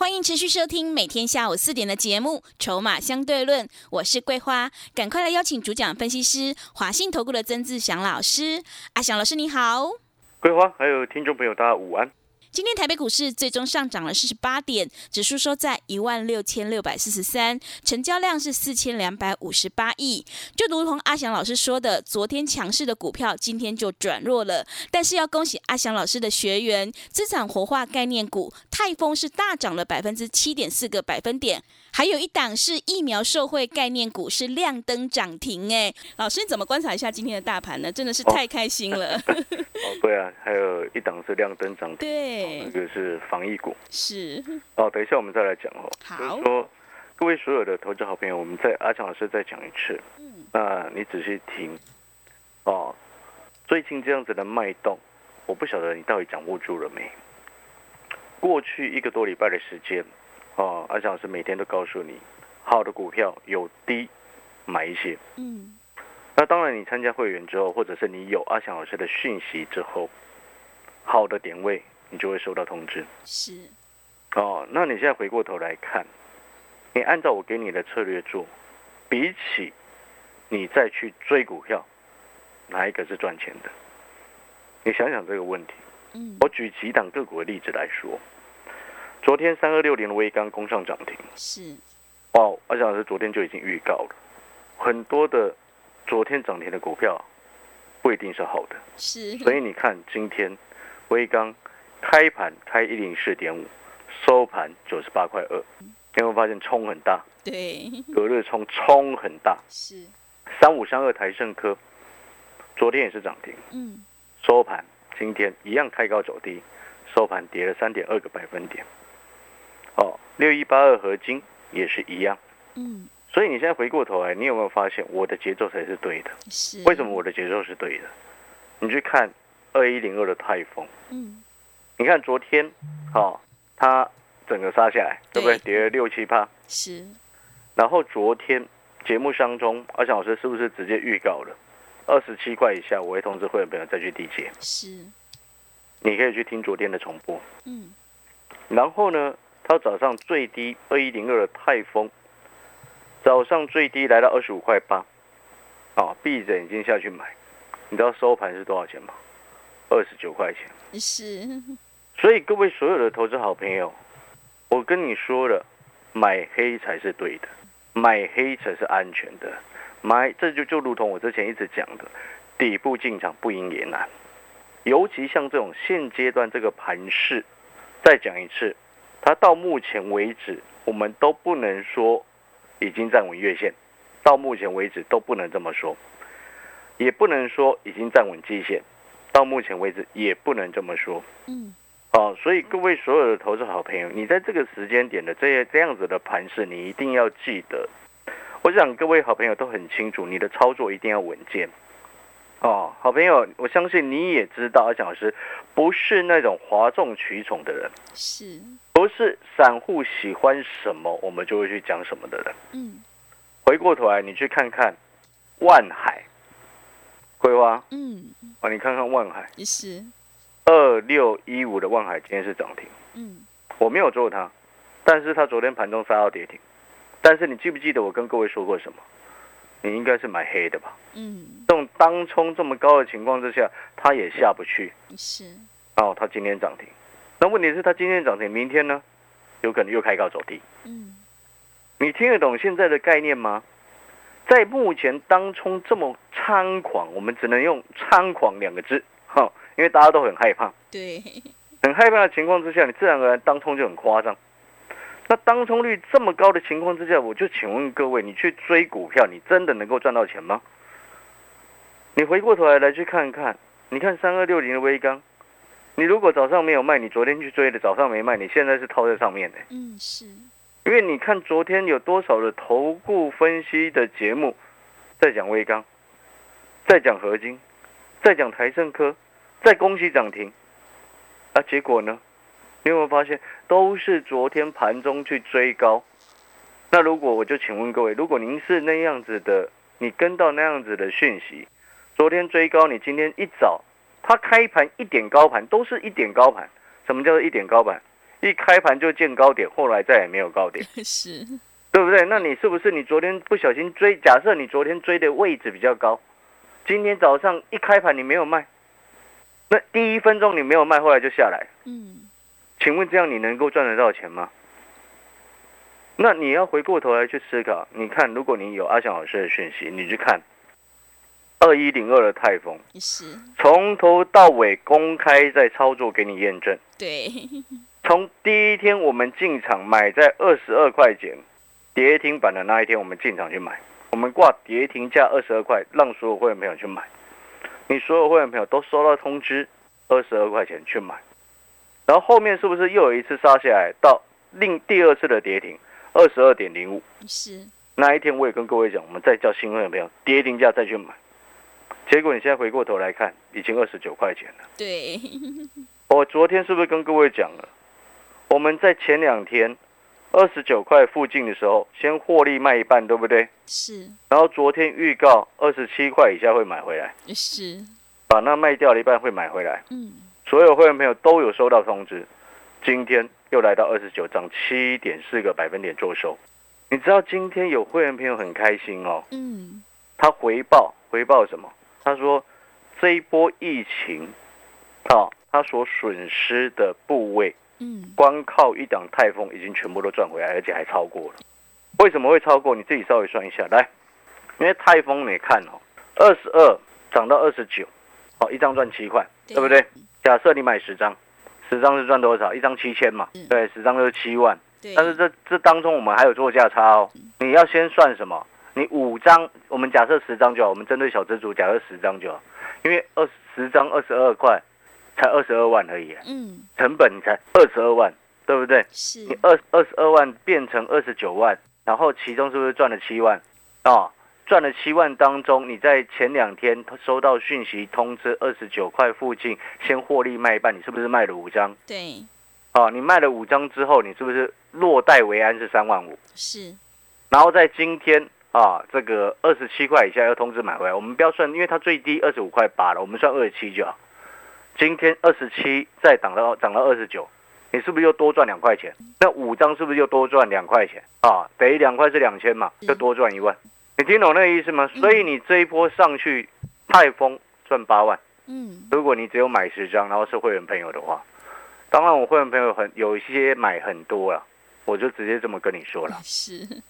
欢迎持续收听每天下午四点的节目《筹码相对论》，我是桂花，赶快来邀请主讲分析师华信投顾的曾志祥老师。阿祥老师你好，桂花还有听众朋友大家午安。今天台北股市最终上涨了四十八点，指数收在一万六千六百四十三，成交量是四千两百五十八亿。就如同阿翔老师说的，昨天强势的股票今天就转弱了。但是要恭喜阿翔老师的学员，资产活化概念股泰丰是大涨了百分之七点四个百分点，还有一档是疫苗受惠概念股是亮灯涨停。哎，老师你怎么观察一下今天的大盘呢？真的是太开心了。哦，对啊，还有一档是亮灯涨停。对。那个是防疫股，是哦。等一下我们再来讲哦。好，就是说各位所有的投资好朋友，我们再阿强老师再讲一次。嗯，那你仔细听哦。最近这样子的脉动，我不晓得你到底掌握住了没？过去一个多礼拜的时间，哦，阿强老师每天都告诉你，好的股票有低买一些。嗯，那当然，你参加会员之后，或者是你有阿翔老师的讯息之后，好的点位。你就会收到通知。是，哦，那你现在回过头来看，你按照我给你的策略做，比起你再去追股票，哪一个是赚钱的？你想想这个问题。嗯。我举几档个股的例子来说，昨天三二六零的微刚攻上涨停。是。哦，阿翔老师昨天就已经预告了，很多的昨天涨停的股票不一定是好的。是。所以你看今天威刚。开盘开一零四点五，收盘九十八块二，有没有发现冲很大？对，隔日冲冲很大。是，三五三二台盛科，昨天也是涨停。嗯，收盘今天一样开高走低，收盘跌了三点二个百分点。哦，六一八二合金也是一样。嗯，所以你现在回过头来，你有没有发现我的节奏才是对的？是，为什么我的节奏是对的？你去看二一零二的泰丰。嗯。你看昨天，哦，它整个杀下来，对不对？跌了六七趴。是。然后昨天节目当中，阿强老师是不是直接预告了，二十七块以下，我会通知会员朋友再去递接。是。你可以去听昨天的重播。嗯。然后呢，它早上最低二一零二的泰丰，早上最低来到二十五块八，啊，闭着眼睛下去买，你知道收盘是多少钱吗？二十九块钱。是。所以各位所有的投资好朋友，我跟你说了，买黑才是对的，买黑才是安全的，买这就就如同我之前一直讲的，底部进场不赢也难，尤其像这种现阶段这个盘势，再讲一次，它到目前为止我们都不能说已经站稳月线，到目前为止都不能这么说，也不能说已经站稳季线，到目前为止也不能这么说。嗯。哦，所以各位所有的投资好朋友，你在这个时间点的这些这样子的盘势，你一定要记得。我想各位好朋友都很清楚，你的操作一定要稳健。哦，好朋友，我相信你也知道，阿蒋老师不是那种哗众取宠的人，是，不是散户喜欢什么我们就会去讲什么的人。嗯，回过头来你去看看万海，桂花，嗯，啊，你看看万海，是。二六一五的万海今天是涨停，嗯，我没有做它，但是它昨天盘中杀到跌停，但是你记不记得我跟各位说过什么？你应该是买黑的吧？嗯，当冲这么高的情况之下，它也下不去，是，哦，它今天涨停，那问题是它今天涨停，明天呢，有可能又开高走低，嗯，你听得懂现在的概念吗？在目前当冲这么猖狂，我们只能用猖狂两个字，哈。因为大家都很害怕，对，很害怕的情况之下，你自然而然当冲就很夸张。那当冲率这么高的情况之下，我就请问各位，你去追股票，你真的能够赚到钱吗？你回过头来来去看看，你看三二六零的微钢，你如果早上没有卖，你昨天去追的，早上没卖，你现在是套在上面的。嗯，是。因为你看昨天有多少的投顾分析的节目在讲微钢，在讲合金，在讲台盛科，在恭喜涨停，啊，结果呢？你有没有发现都是昨天盘中去追高？那如果我就请问各位，如果您是那样子的，你跟到那样子的讯息，昨天追高，你今天一早它开盘一点高盘，都是一点高盘。什么叫做一点高盘？一开盘就见高点，后来再也没有高点，是，对不对？那你是不是你昨天不小心追？假设你昨天追的位置比较高，今天早上一开盘你没有卖，那第一分钟你没有卖，后来就下来。嗯，请问这样你能够赚得到钱吗？那你要回过头来去思考，你看，如果你有阿翔老师的讯息，你去看二一零二的泰丰，是，从头到尾公开在操作给你验证。对，从第一天我们进场买在二十二块钱跌停板的那一天，我们进场去买，我们挂跌停价二十二块，让所有会员朋友去买。你所有会员朋友都收到通知，二十二块钱去买，然后后面是不是又有一次杀下来到另第二次的跌停二十二点零五？是，那一天我也跟各位讲，我们再叫新会员朋友跌停价再去买，结果你现在回过头来看，已经二十九块钱了。对，我昨天是不是跟各位讲了？我们在前两天二十九块附近的时候，先获利卖一半，对不对？是，然后昨天预告二十七块以下会买回来，是，把那卖掉了一半会买回来。嗯，所有会员朋友都有收到通知，今天又来到二十九涨七点四个百分点做收。你知道今天有会员朋友很开心哦，嗯，他回报回报什么？他说这一波疫情，啊，他所损失的部位。嗯，光靠一档泰丰已经全部都赚回来，而且还超过了。为什么会超过？你自己稍微算一下来。因为泰丰你看哦，二十二涨到二十九，哦，一张赚七块，对对不对？假设你买十张，十张是赚多少？一张七千嘛，嗯对，十张就是七万。但是这这当中我们还有做价差哦。你要先算什么？你五张，我们假设十张就好，我们针对小资主假设十张就好，因为二十张二十二块，才二十二万而已。嗯，成本你才二十二万，对不对？是，你二二十二万变成二十九万，然后其中是不是赚了七万？哦、赚了七万当中，你在前两天收到讯息通知，二十九块附近先获利卖一半，你是不是卖了五张？对，哦、你卖了五张之后，你是不是落袋为安是三万五？是，然后在今天啊，这个二十七块以下要通知买回来，我们不要算，因为它最低二十五块八了，我们算二十七就好。今天二十七再涨到涨到二十九，你是不是又多赚两块钱？那五张是不是又多赚两块钱啊？等于两块是两千嘛，就多赚一万。你听懂那个意思吗？所以你这一波上去，泰丰赚八万。嗯，如果你只有买十张，然后是会员朋友的话，当然我会员朋友很有一些买很多了，我就直接这么跟你说了 是，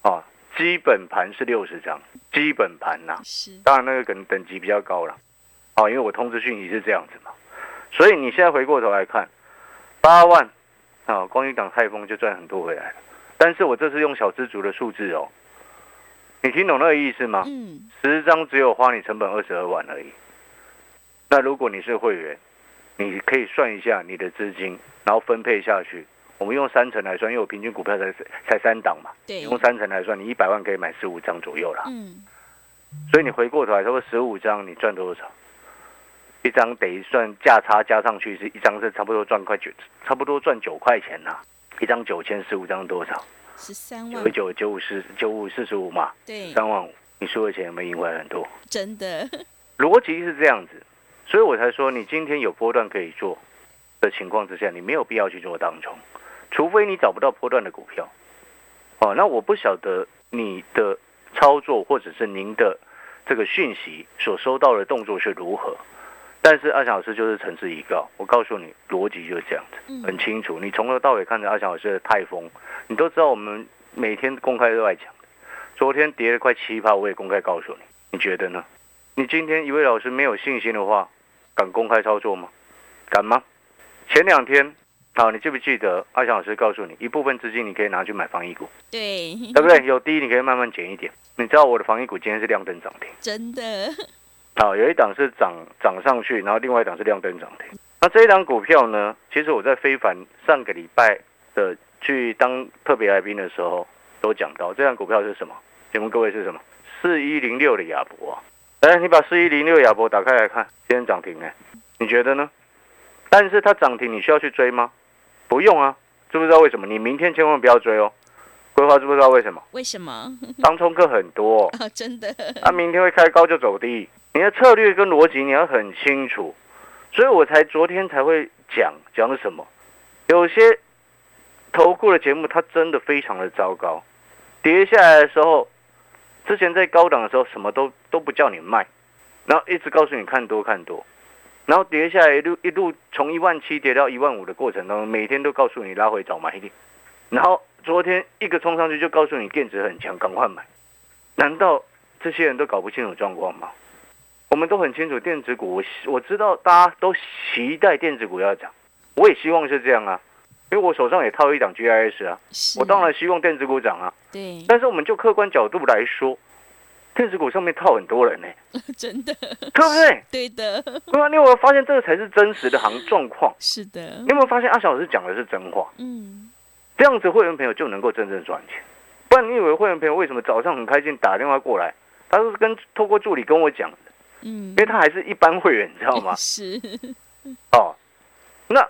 啊。基本盘是六十张，基本盘呐、是，当然那个可能等级比较高了，哦，因为我通知讯息是这样子嘛，所以你现在回过头来看，八万啊，光一档泰丰就赚很多回来了。但是我这次用小资族的数字哦，你听懂那个意思吗？嗯，十张只有花你成本二十二万而已。那如果你是会员，你可以算一下你的资金，然后分配下去。我们用三成来算，因为我平均股票才才三档嘛，对，用三成来算，你一百万可以买十五张左右啦。嗯，所以你回过头来，差不多十五张，你赚多少？一张等于算价差加上去是一张是差不多赚快九，差不多赚九块钱呐、一张九千，十五张多少？十三万九，九九五四九五四十五嘛，对，三万五。你输的钱有没有赢回来很多？真的，逻辑是这样子，所以我才说你今天有波段可以做的情况之下，你没有必要去做当冲，除非你找不到波段的股票。哦，那我不晓得你的操作或者是您的这个讯息所收到的动作是如何，但是阿翔老师就是诚挚以告，我告诉你逻辑就是这样子，嗯很清楚。你从头到尾看着阿翔老师的泰丰，你都知道我们每天公开都在讲。昨天跌了快七趴，我也公开告诉你，你觉得呢？你今天一位老师没有信心的话，敢公开操作吗？敢吗？前两天，好，你记不记得阿翔老师告诉你，一部分资金你可以拿去买防疫股，对，对不对？有低你可以慢慢减一点。你知道我的防疫股今天是亮灯涨停，真的，好，有一档是涨涨上去，然后另外一档是亮灯涨停。那这一档股票呢，其实我在非凡上个礼拜的去当特别来宾的时候，都讲到这张股票是什么？请问各位是什么？四一零六的亚博啊！来，你把四一零六亚博打开来看，今天涨停呢，你觉得呢？但是它涨停，你需要去追吗？不用啊，知不知道为什么？你明天千万不要追哦。规划知不知道为什么？为什么？当冲客很多，啊，真的。啊，明天会开高就走低，你的策略跟逻辑你要很清楚，所以我才昨天才会讲讲什么。有些投顾的节目它真的非常的糟糕，跌下来的时候，之前在高档的时候什么都都不叫你卖，然后一直告诉你看多看多，然后跌下来一路一路从一万七跌到一万五的过程当中，每天都告诉你拉回找买点，然后。昨天一个冲上去就告诉你电子很强，赶快买。难道这些人都搞不清楚状况吗？我们都很清楚电子股，我我知道大家都期待电子股要涨，我也希望是这样啊，因为我手上也套一档 GIS 啊，我当然希望电子股涨啊。对。但是我们就客观角度来说，电子股上面套很多人呢，真的，对不对？对的。对啊，你有没有发现这个才是真实的行状况？是的。你有没有发现阿小老师讲的是真话？嗯。这样子会员朋友就能够真正赚钱，不然你以为会员朋友为什么早上很开心打电话过来？他是跟透过助理跟我讲的，嗯，因为他还是一般会员，你知道吗？是，哦，那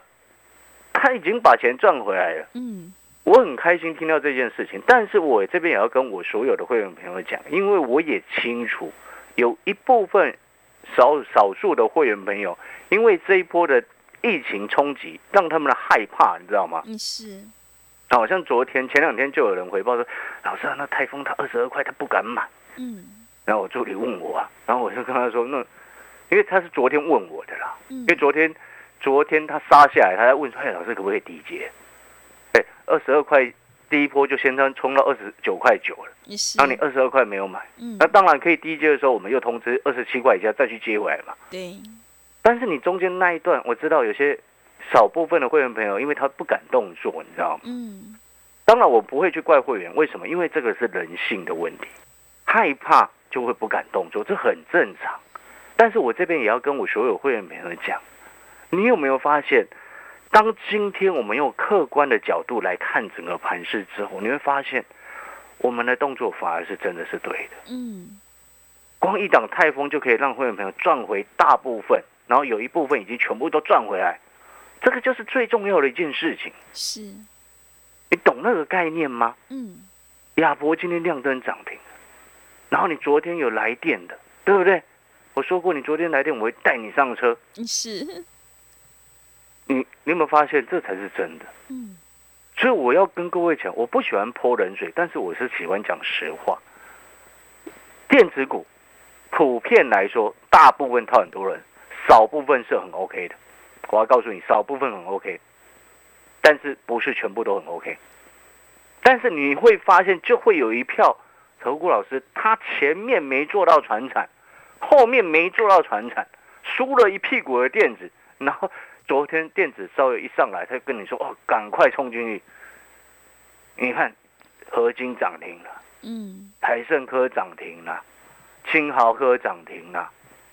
他已经把钱赚回来了，嗯，我很开心听到这件事情，但是我这边也要跟我所有的会员朋友讲，因为我也清楚有一部分少少数的会员朋友，因为这一波的疫情冲击，让他们的害怕，你知道吗？嗯，是。好像昨天前两天就有人回报说，老师啊，那台风他二十二块他不敢买。嗯，然后我助理问我啊，然后我就跟他说，那因为他是昨天问我的啦，因为昨天昨天他杀下来，他在问说，哎，老师可不可以低接？哎，二十二块第一波就先冲冲到二十九块九了，然后你二十二块没有买，那当然可以低接的时候，我们又通知二十七块以下再去接回来嘛。对，但是你中间那一段，我知道有些。少部分的会员朋友，因为他不敢动作，你知道吗？嗯。当然，我不会去怪会员，为什么？因为这个是人性的问题，害怕就会不敢动作，这很正常。但是我这边也要跟我所有会员朋友讲，你有没有发现，当今天我们用客观的角度来看整个盘势之后，你会发现，我们的动作反而是真的是对的。嗯。光一档泰丰就可以让会员朋友赚回大部分，然后有一部分已经全部都赚回来。这个就是最重要的一件事情，是，你懂那个概念吗？嗯，亚博今天亮灯涨停，然后你昨天有来电的，对不对？我说过，你昨天来电，我会带你上车。是，你你有没有发现，这才是真的？嗯，所以我要跟各位讲，我不喜欢泼冷水，但是我是喜欢讲实话。电子股普遍来说，大部分套很多人，少部分是很 OK 的。我要告诉你，少部分很 OK，但是不是全部都很 OK。但是你会发现，就会有一票投顾老师，他前面没做到船产，后面没做到船产，输了一屁股的电子，然后昨天电子稍微一上来，他就跟你说：“哦，赶快冲进去！”你看，合金涨停了，嗯，台盛科涨停了，青豪科涨停了。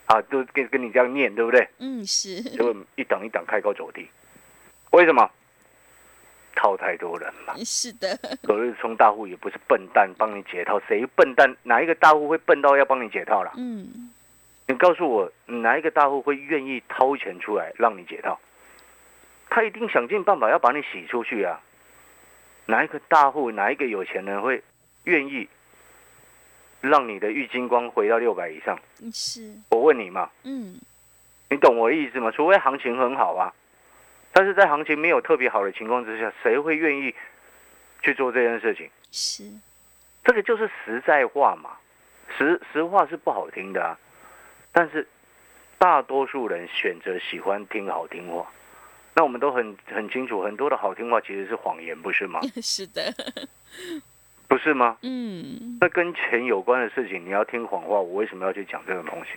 啊，都跟跟你这样念，对不对？嗯，是。就一档一档开高走低，为什么？套太多人嘛。是的。隔日冲大户也不是笨蛋，帮你解套，谁笨蛋？哪一个大户会笨到要帮你解套了？嗯。你告诉我，哪一个大户会愿意掏钱出来让你解套？他一定想尽办法要把你洗出去啊！哪一个大户，哪一个有钱人会愿意？让你的玉金光回到六百以上，是我问你嘛？嗯，你懂我的意思吗？除非行情很好啊，但是在行情没有特别好的情况之下，谁会愿意去做这件事情？是，这个就是实在话嘛。实实话是不好听的啊，但是大多数人选择喜欢听好听话，那我们都很很清楚，很多的好听话其实是谎言，不是吗？是的。不是吗？嗯，那跟钱有关的事情，你要听谎话，我为什么要去讲这种东西？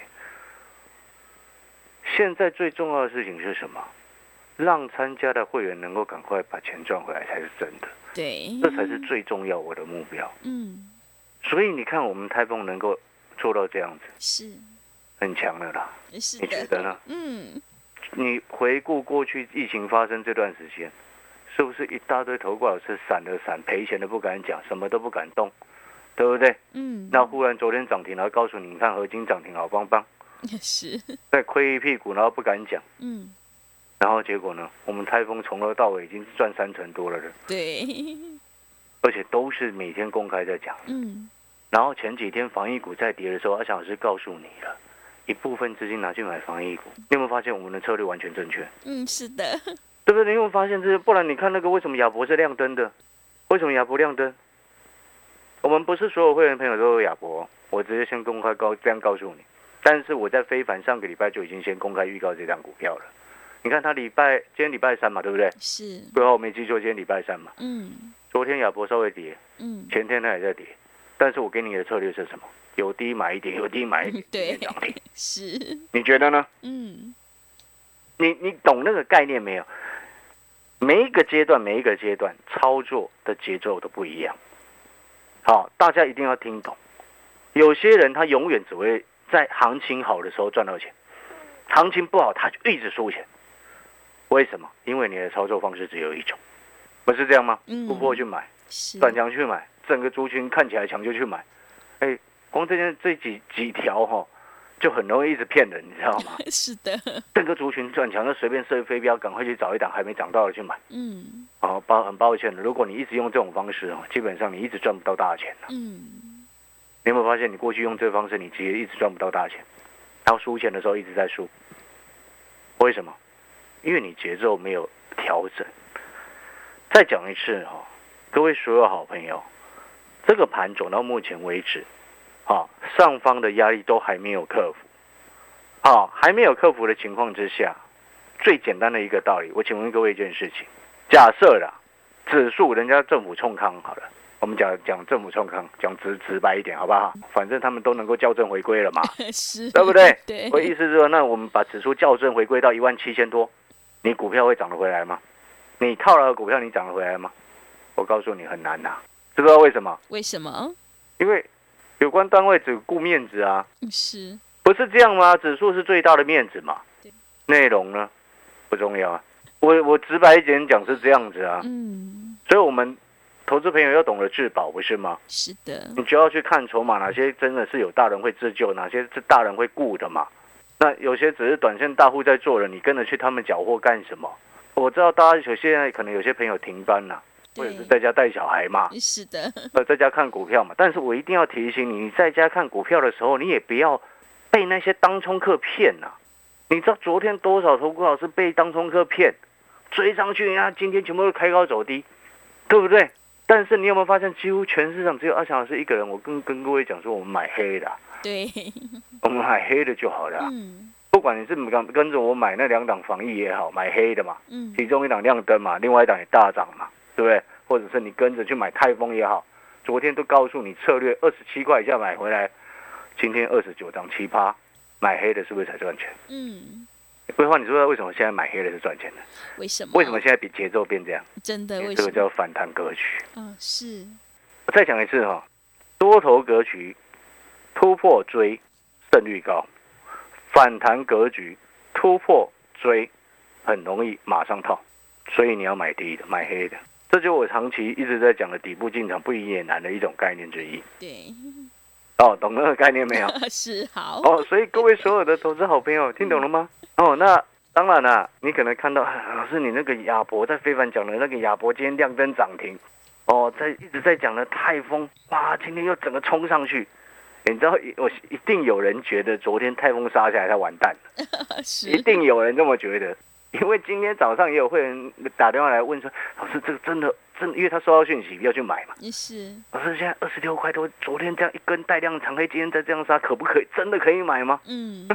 现在最重要的事情是什么？让参加的会员能够赶快把钱赚回来才是真的。对，这才是最重要我的目标。嗯，所以你看，我们台风能够做到这样子，是很强了啦。是你觉得呢？嗯，你回顾过去疫情发生这段时间，是不是一大堆投顾老师散的散，赔钱的不敢讲，什么都不敢动，对不对？嗯，那忽然昨天涨停，然后告诉你，你看合金涨停好棒棒，也是，再亏一屁股，然后不敢讲，嗯，然后结果呢，我们泰丰从头到尾已经赚三成多了的，对，而且都是每天公开在讲。嗯，然后前几天防疫股在跌的时候，阿翔老师告诉你了，一部分资金拿去买防疫股，你有没有发现我们的策略完全正确？嗯，是的，对不对？你有没有发现这些？不然你看那个为什么亚博是亮灯的？为什么亚博亮灯？我们不是所有会员朋友都有亚博，我直接先公开告这样告诉你。但是我在非凡上个礼拜就已经先公开预告这张股票了。你看他礼拜今天礼拜三嘛，对不对？是，最后我没记错，今天礼拜三嘛。嗯，昨天亚博稍微跌，嗯，前天它也在跌，但是我给你的策略是什么？有低买一点，有低买一点，对涨停。是，你觉得呢？嗯，你你懂那个概念没有？每一个阶段，每一个阶段操作的节奏都不一样。好，大家一定要听懂。有些人他永远只会在行情好的时候赚到钱，行情不好他就一直输钱。为什么？因为你的操作方式只有一种，不是这样吗？嗯突破去买，是，转强去买，整个族群看起来强就去买。哎，光这件这几几条哈、就很容易一直骗人，你知道吗？是的，整个族群转强，就随便设飞镖，赶快去找一档还没涨到的去买。嗯，哦，抱很抱歉的，如果你一直用这种方式哦，基本上你一直赚不到大钱的。嗯，你有没有发现，你过去用这个方式，你其实一直赚不到大钱，然后输钱的时候一直在输。为什么？因为你节奏没有调整。再讲一次哈、各位所有好朋友，这个盘走到目前为止，啊，上方的压力都还没有克服，啊，还没有克服的情况之下，最简单的一个道理，我请问各位一件事情：假设啦，指数人家政府冲康好了。我们讲讲政府冲康，讲直直白一点，好不好？反正他们都能够校正回归了嘛，是，对不对？对，我意思是说，那我们把指数校正回归到一万七千多，你股票会涨得回来吗？你套牢的股票你涨得回来吗？我告诉你很难呐、知不知道为什么？为什么？因为有关单位只顾面子啊，是，不是这样吗？指数是最大的面子嘛对，内容呢不重要啊。我我直白一点讲是这样子啊，嗯，所以我们投资朋友要懂得自保，不是吗？是的，你就要去看筹码，哪些真的是有大人会自救，哪些是大人会顾的嘛？那有些只是短线大户在做的，你跟着去他们缴获干什么？我知道大家有现在可能有些朋友停班了、或者是，在家带小孩嘛，是的，呃，在家看股票嘛。但是我一定要提醒你，你在家看股票的时候，你也不要被那些当冲客骗呐、你知道昨天多少投顾老师被当冲客骗，追上去，人家今天全部都开高走低，对不对？但是你有没有发现，几乎全市场只有阿强老师一个人？我跟跟各位讲说，我们买黑的啊，对，我们买黑的就好了啊。嗯不管你是跟跟着我买那两档防疫也好，买黑的嘛，嗯，其中一档亮灯嘛，另外一档也大涨嘛，对不对？或者是你跟着去买泰丰也好，昨天都告诉你策略二十七块以下买回来，今天二十九涨七趴，买黑的是不是才赚钱？嗯，规划，你说为什么现在买黑的是赚钱的？为什么？为什么现在比节奏变这样？真的？为这什么？这个叫反弹格局。嗯，是，我再讲一次哈、多头格局突破追胜率高，反弹格局突破追很容易马上套，所以你要买低的，买黑的。这就是我长期一直在讲的底部进场不赢也难的一种概念之一。对，哦，懂那个概念没有？是好，哦，所以各位所有的投资好朋友，听懂了吗？哦，那当然啦、你可能看到哎老师你那个亚博在非凡讲的那个亚博今天亮灯涨停，哦，在一直在讲的泰丰，哇，今天又整个冲上去。你知道，我一定有人觉得昨天泰丰杀下来他完蛋了，是一定有人这么觉得，因为今天早上也有会员打电话来问说，老师这个真的真的，因为他收到讯息要去买嘛，是，老师现在二十六块多，昨天这样一根带量长黑，今天再这样杀，可不可以？真的可以买吗？嗯，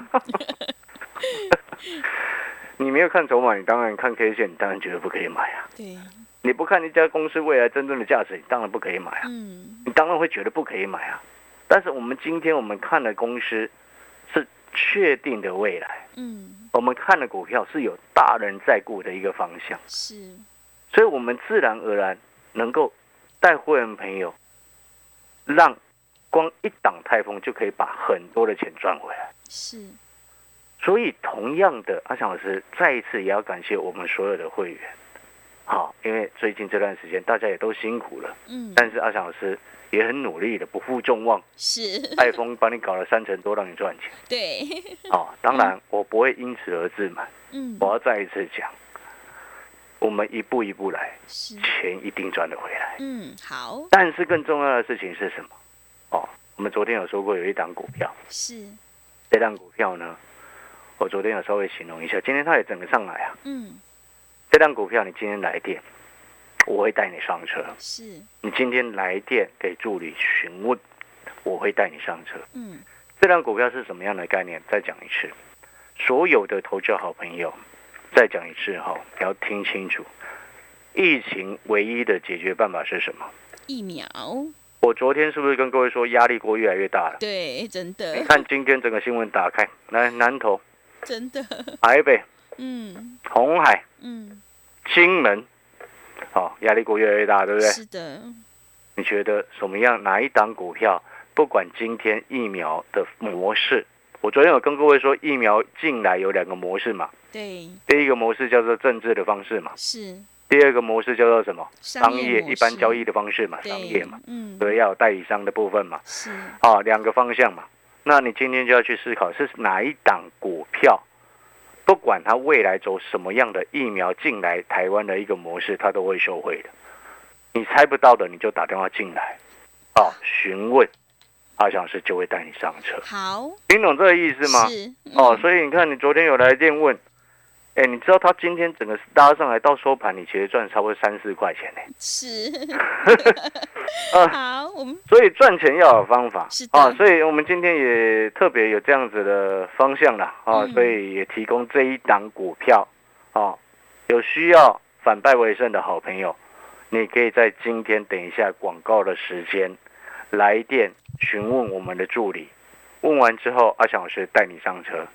你没有看筹码，你当然看 K 线，你当然觉得不可以买啊。对，你不看一家公司未来真正的价值，你当然不可以买啊。嗯，你当然会觉得不可以买啊。但是我们今天我们看的公司是确定的未来，嗯，我们看的股票是有大人在顾的一个方向，是，所以我们自然而然能够带会员朋友，让光一档台风就可以把很多的钱赚回来。是，所以，同样的，阿强老师再一次也要感谢我们所有的会员，好，因为最近这段时间大家也都辛苦了，嗯，但是阿翔老师也很努力的，不负众望，是，爱疯帮你搞了三成多，让你赚钱。对，哦，当然我不会因此而自满，嗯，我要再一次讲，我们一步一步来，是，钱一定赚得回来。嗯，好，但是更重要的事情是什么？哦，我们昨天有说过有一档股票，是，这档股票呢，我昨天有稍微形容一下，今天它也整个上来啊。嗯，这张股票你今天来电，我会带你上车。是，你今天来电给助理询问，我会带你上车。嗯，这张股票是什么样的概念？再讲一次，所有的投资好朋友，再讲一次哈，要听清楚。疫情唯一的解决办法是什么？疫苗，我昨天是不是跟各位说压力锅越来越大了？对，真的你的，看今天整个新闻打开，来南投、真的，台北、嗯红海、嗯，金门，哦，压力股越来越大，对不对？是的，你觉得什么样？哪一档股票？不管今天疫苗的模式，我昨天有跟各位说，疫苗进来有两个模式嘛。对，第一个模式叫做政治的方式嘛，是第二个模式叫做什么？商业模一般交易的方式嘛，商业嘛，，嗯，所以，要有代理商的部分嘛。是，啊，两个方向嘛。那你今天就要去思考是哪一档股票，不管它未来走什么样的疫苗进来台湾的一个模式，它都会收回的。你猜不到的，你就打电话进来，哦，询问，阿翔师就会带你上车。好，听懂这个意思吗？是，哦，嗯所以你看，你昨天有来电问，哎，你知道他今天整个拉上来到收盘，你其实赚差不多三四块钱呢。是，啊 好，我们所以赚钱要有方法是的。啊，所以我们今天也特别有这样子的方向了啊，嗯。所以也提供这一档股票啊，有需要反败为胜的好朋友，你可以在今天等一下广告的时间来电询问我们的助理，问完之后，阿翔老师带你上车，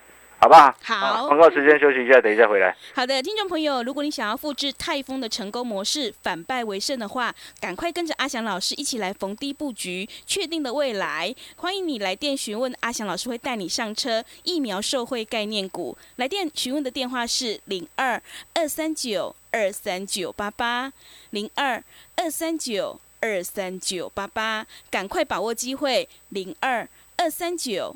好不好？好啊广告时间休息一下，等一下回来。好的，听众朋友，如果你想要复制泰丰的成功模式，反败为胜的话，赶快跟着阿翔老师一起来逢低布局，确定的未来。欢迎你来电询问，阿翔老师会带你上车疫苗受惠概念股。来电询问的电话是零二二三九二三九八八零二二三九二三九八八，赶快把握机会，零二二三九。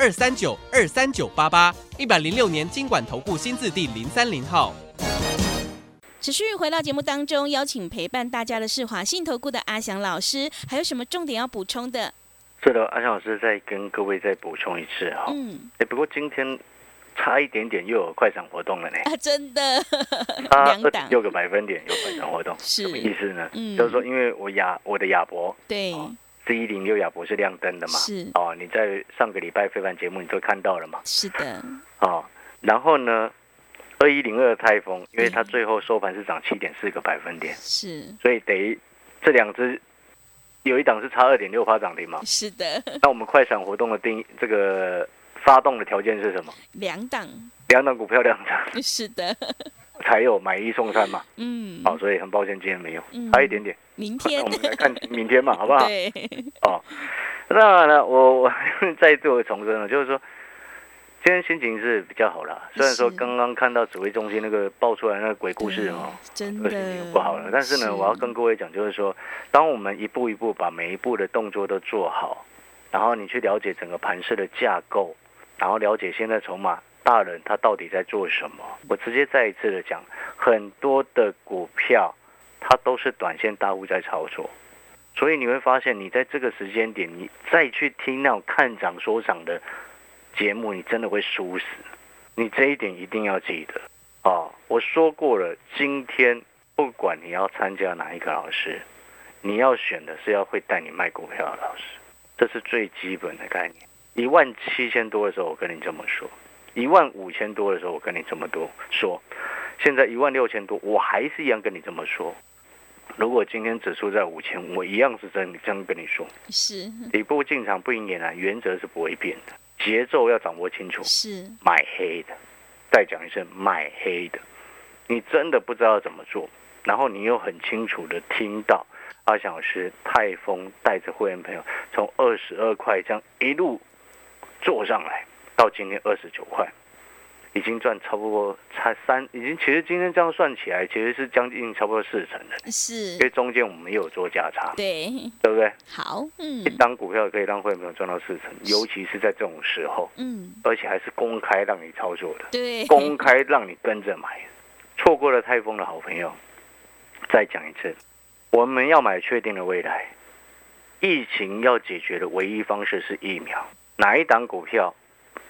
二三九二三九八八，一百零六年经管投顾新字第零三零号。持续回到节目当中，邀请陪伴大家的是华信投顾的阿翔老师，还有什么重点要补充的？是的，阿翔老师再跟各位再补充一次哈。嗯，哎，不过今天差一点点又有快闪活动了呢，啊，真的，差 两档六个百分点有快闪活动，是什么意思呢？嗯就是说，因为我亚我的亚博对，四一零六亚博是亮灯的嘛，是。哦，你在上个礼拜非凡节目你都看到了嘛，是的，哦，然后呢，二一零二泰丰，因为它嗯最后收盘是涨七点四个百分点，是。所以等于这两只有一档是差二点六趴涨停嘛，是的，那我们快闪活动的定这个发动的条件是什么？两档两档股票两涨是的，才有买一送三嘛。嗯，好、所以很抱歉今天没有。嗯，差一点点。明天。那我们来看明天嘛，好不好？对，哦，那呢，我我再做重申了，就是说，今天心情是比较好啦。虽然说刚刚看到指挥中心那个爆出来那个鬼故事哦，真的。不好了。但是呢，我要跟各位讲，就是说，当我们一步一步把每一步的动作都做好，然后你去了解整个盘市的架构，然后了解现在筹码大人他到底在做什么。我直接再一次的讲，很多的股票它都是短线大户在操作。所以你会发现，你在这个时间点，你再去听那种看涨说涨的节目，你真的会输死。你这一点一定要记得啊。我说过了，今天不管你要参加哪一个老师，你要选的是要会带你卖股票的老师，这是最基本的概念。一万七千多的时候，我跟你这么说；一万五千多的时候，我跟你这么多说；现在一万六千多，我还是一样跟你这么说。如果今天指数在五千，我一样是真这样跟你说，是。底部进场不赢也难，原则是不会变的，节奏要掌握清楚。是，买黑的，再讲一声买黑的，你真的不知道怎么做，然后你又很清楚的听到阿翔老师泰丰带着会员朋友从二十二块这样一路做上来，到今天二十九块。已经赚差不多差三，已经其实今天这样算起来，其实是将近差不多四成的，是因为中间我们也有做价差，对，对不对？好，嗯一档股票可以让会员朋友赚到四成，尤其是在这种时候，嗯，而且还是公开让你操作的，对，公开让你跟着买。错过了泰丰的好朋友，再讲一次，我们要买确定的未来。疫情要解决的唯一方式是疫苗，哪一档股票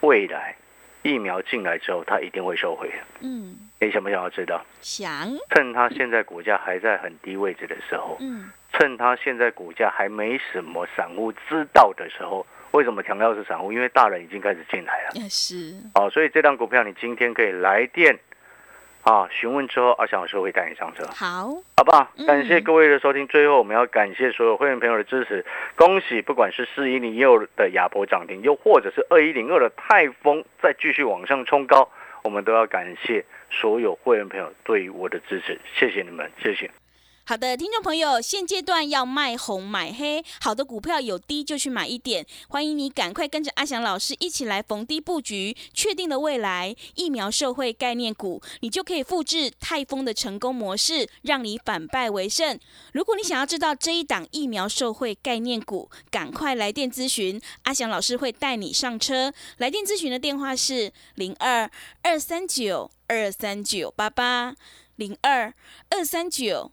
未来疫苗进来之后，它一定会收回的。嗯，你想不想要知道？想，趁它现在股价还在很低位置的时候，嗯，趁它现在股价还没什么散户知道的时候，为什么强调是散户？因为大人已经开始进来了。也是，哦，所以这张股票你今天可以来电啊询问之后，阿翔老师会带你上车，好，好不好嗯？感谢各位的收听，最后我们要感谢所有会员朋友的支持，恭喜不管是四一零六的亚博涨停，又或者是二一零二的泰丰再继续往上冲高，我们都要感谢所有会员朋友对于我的支持，谢谢你们，谢谢。好的，听众朋友，现阶段要卖红买黑，好的股票有低就去买一点。欢迎你赶快跟着阿翔老师一起来逢低布局，确定了未来疫苗受惠概念股，你就可以复制泰丰的成功模式，让你反败为胜。如果你想要知道这一档疫苗受惠概念股，赶快来电咨询，阿翔老师会带你上车。来电咨询的电话是零二二三九二三九八八零二二三九。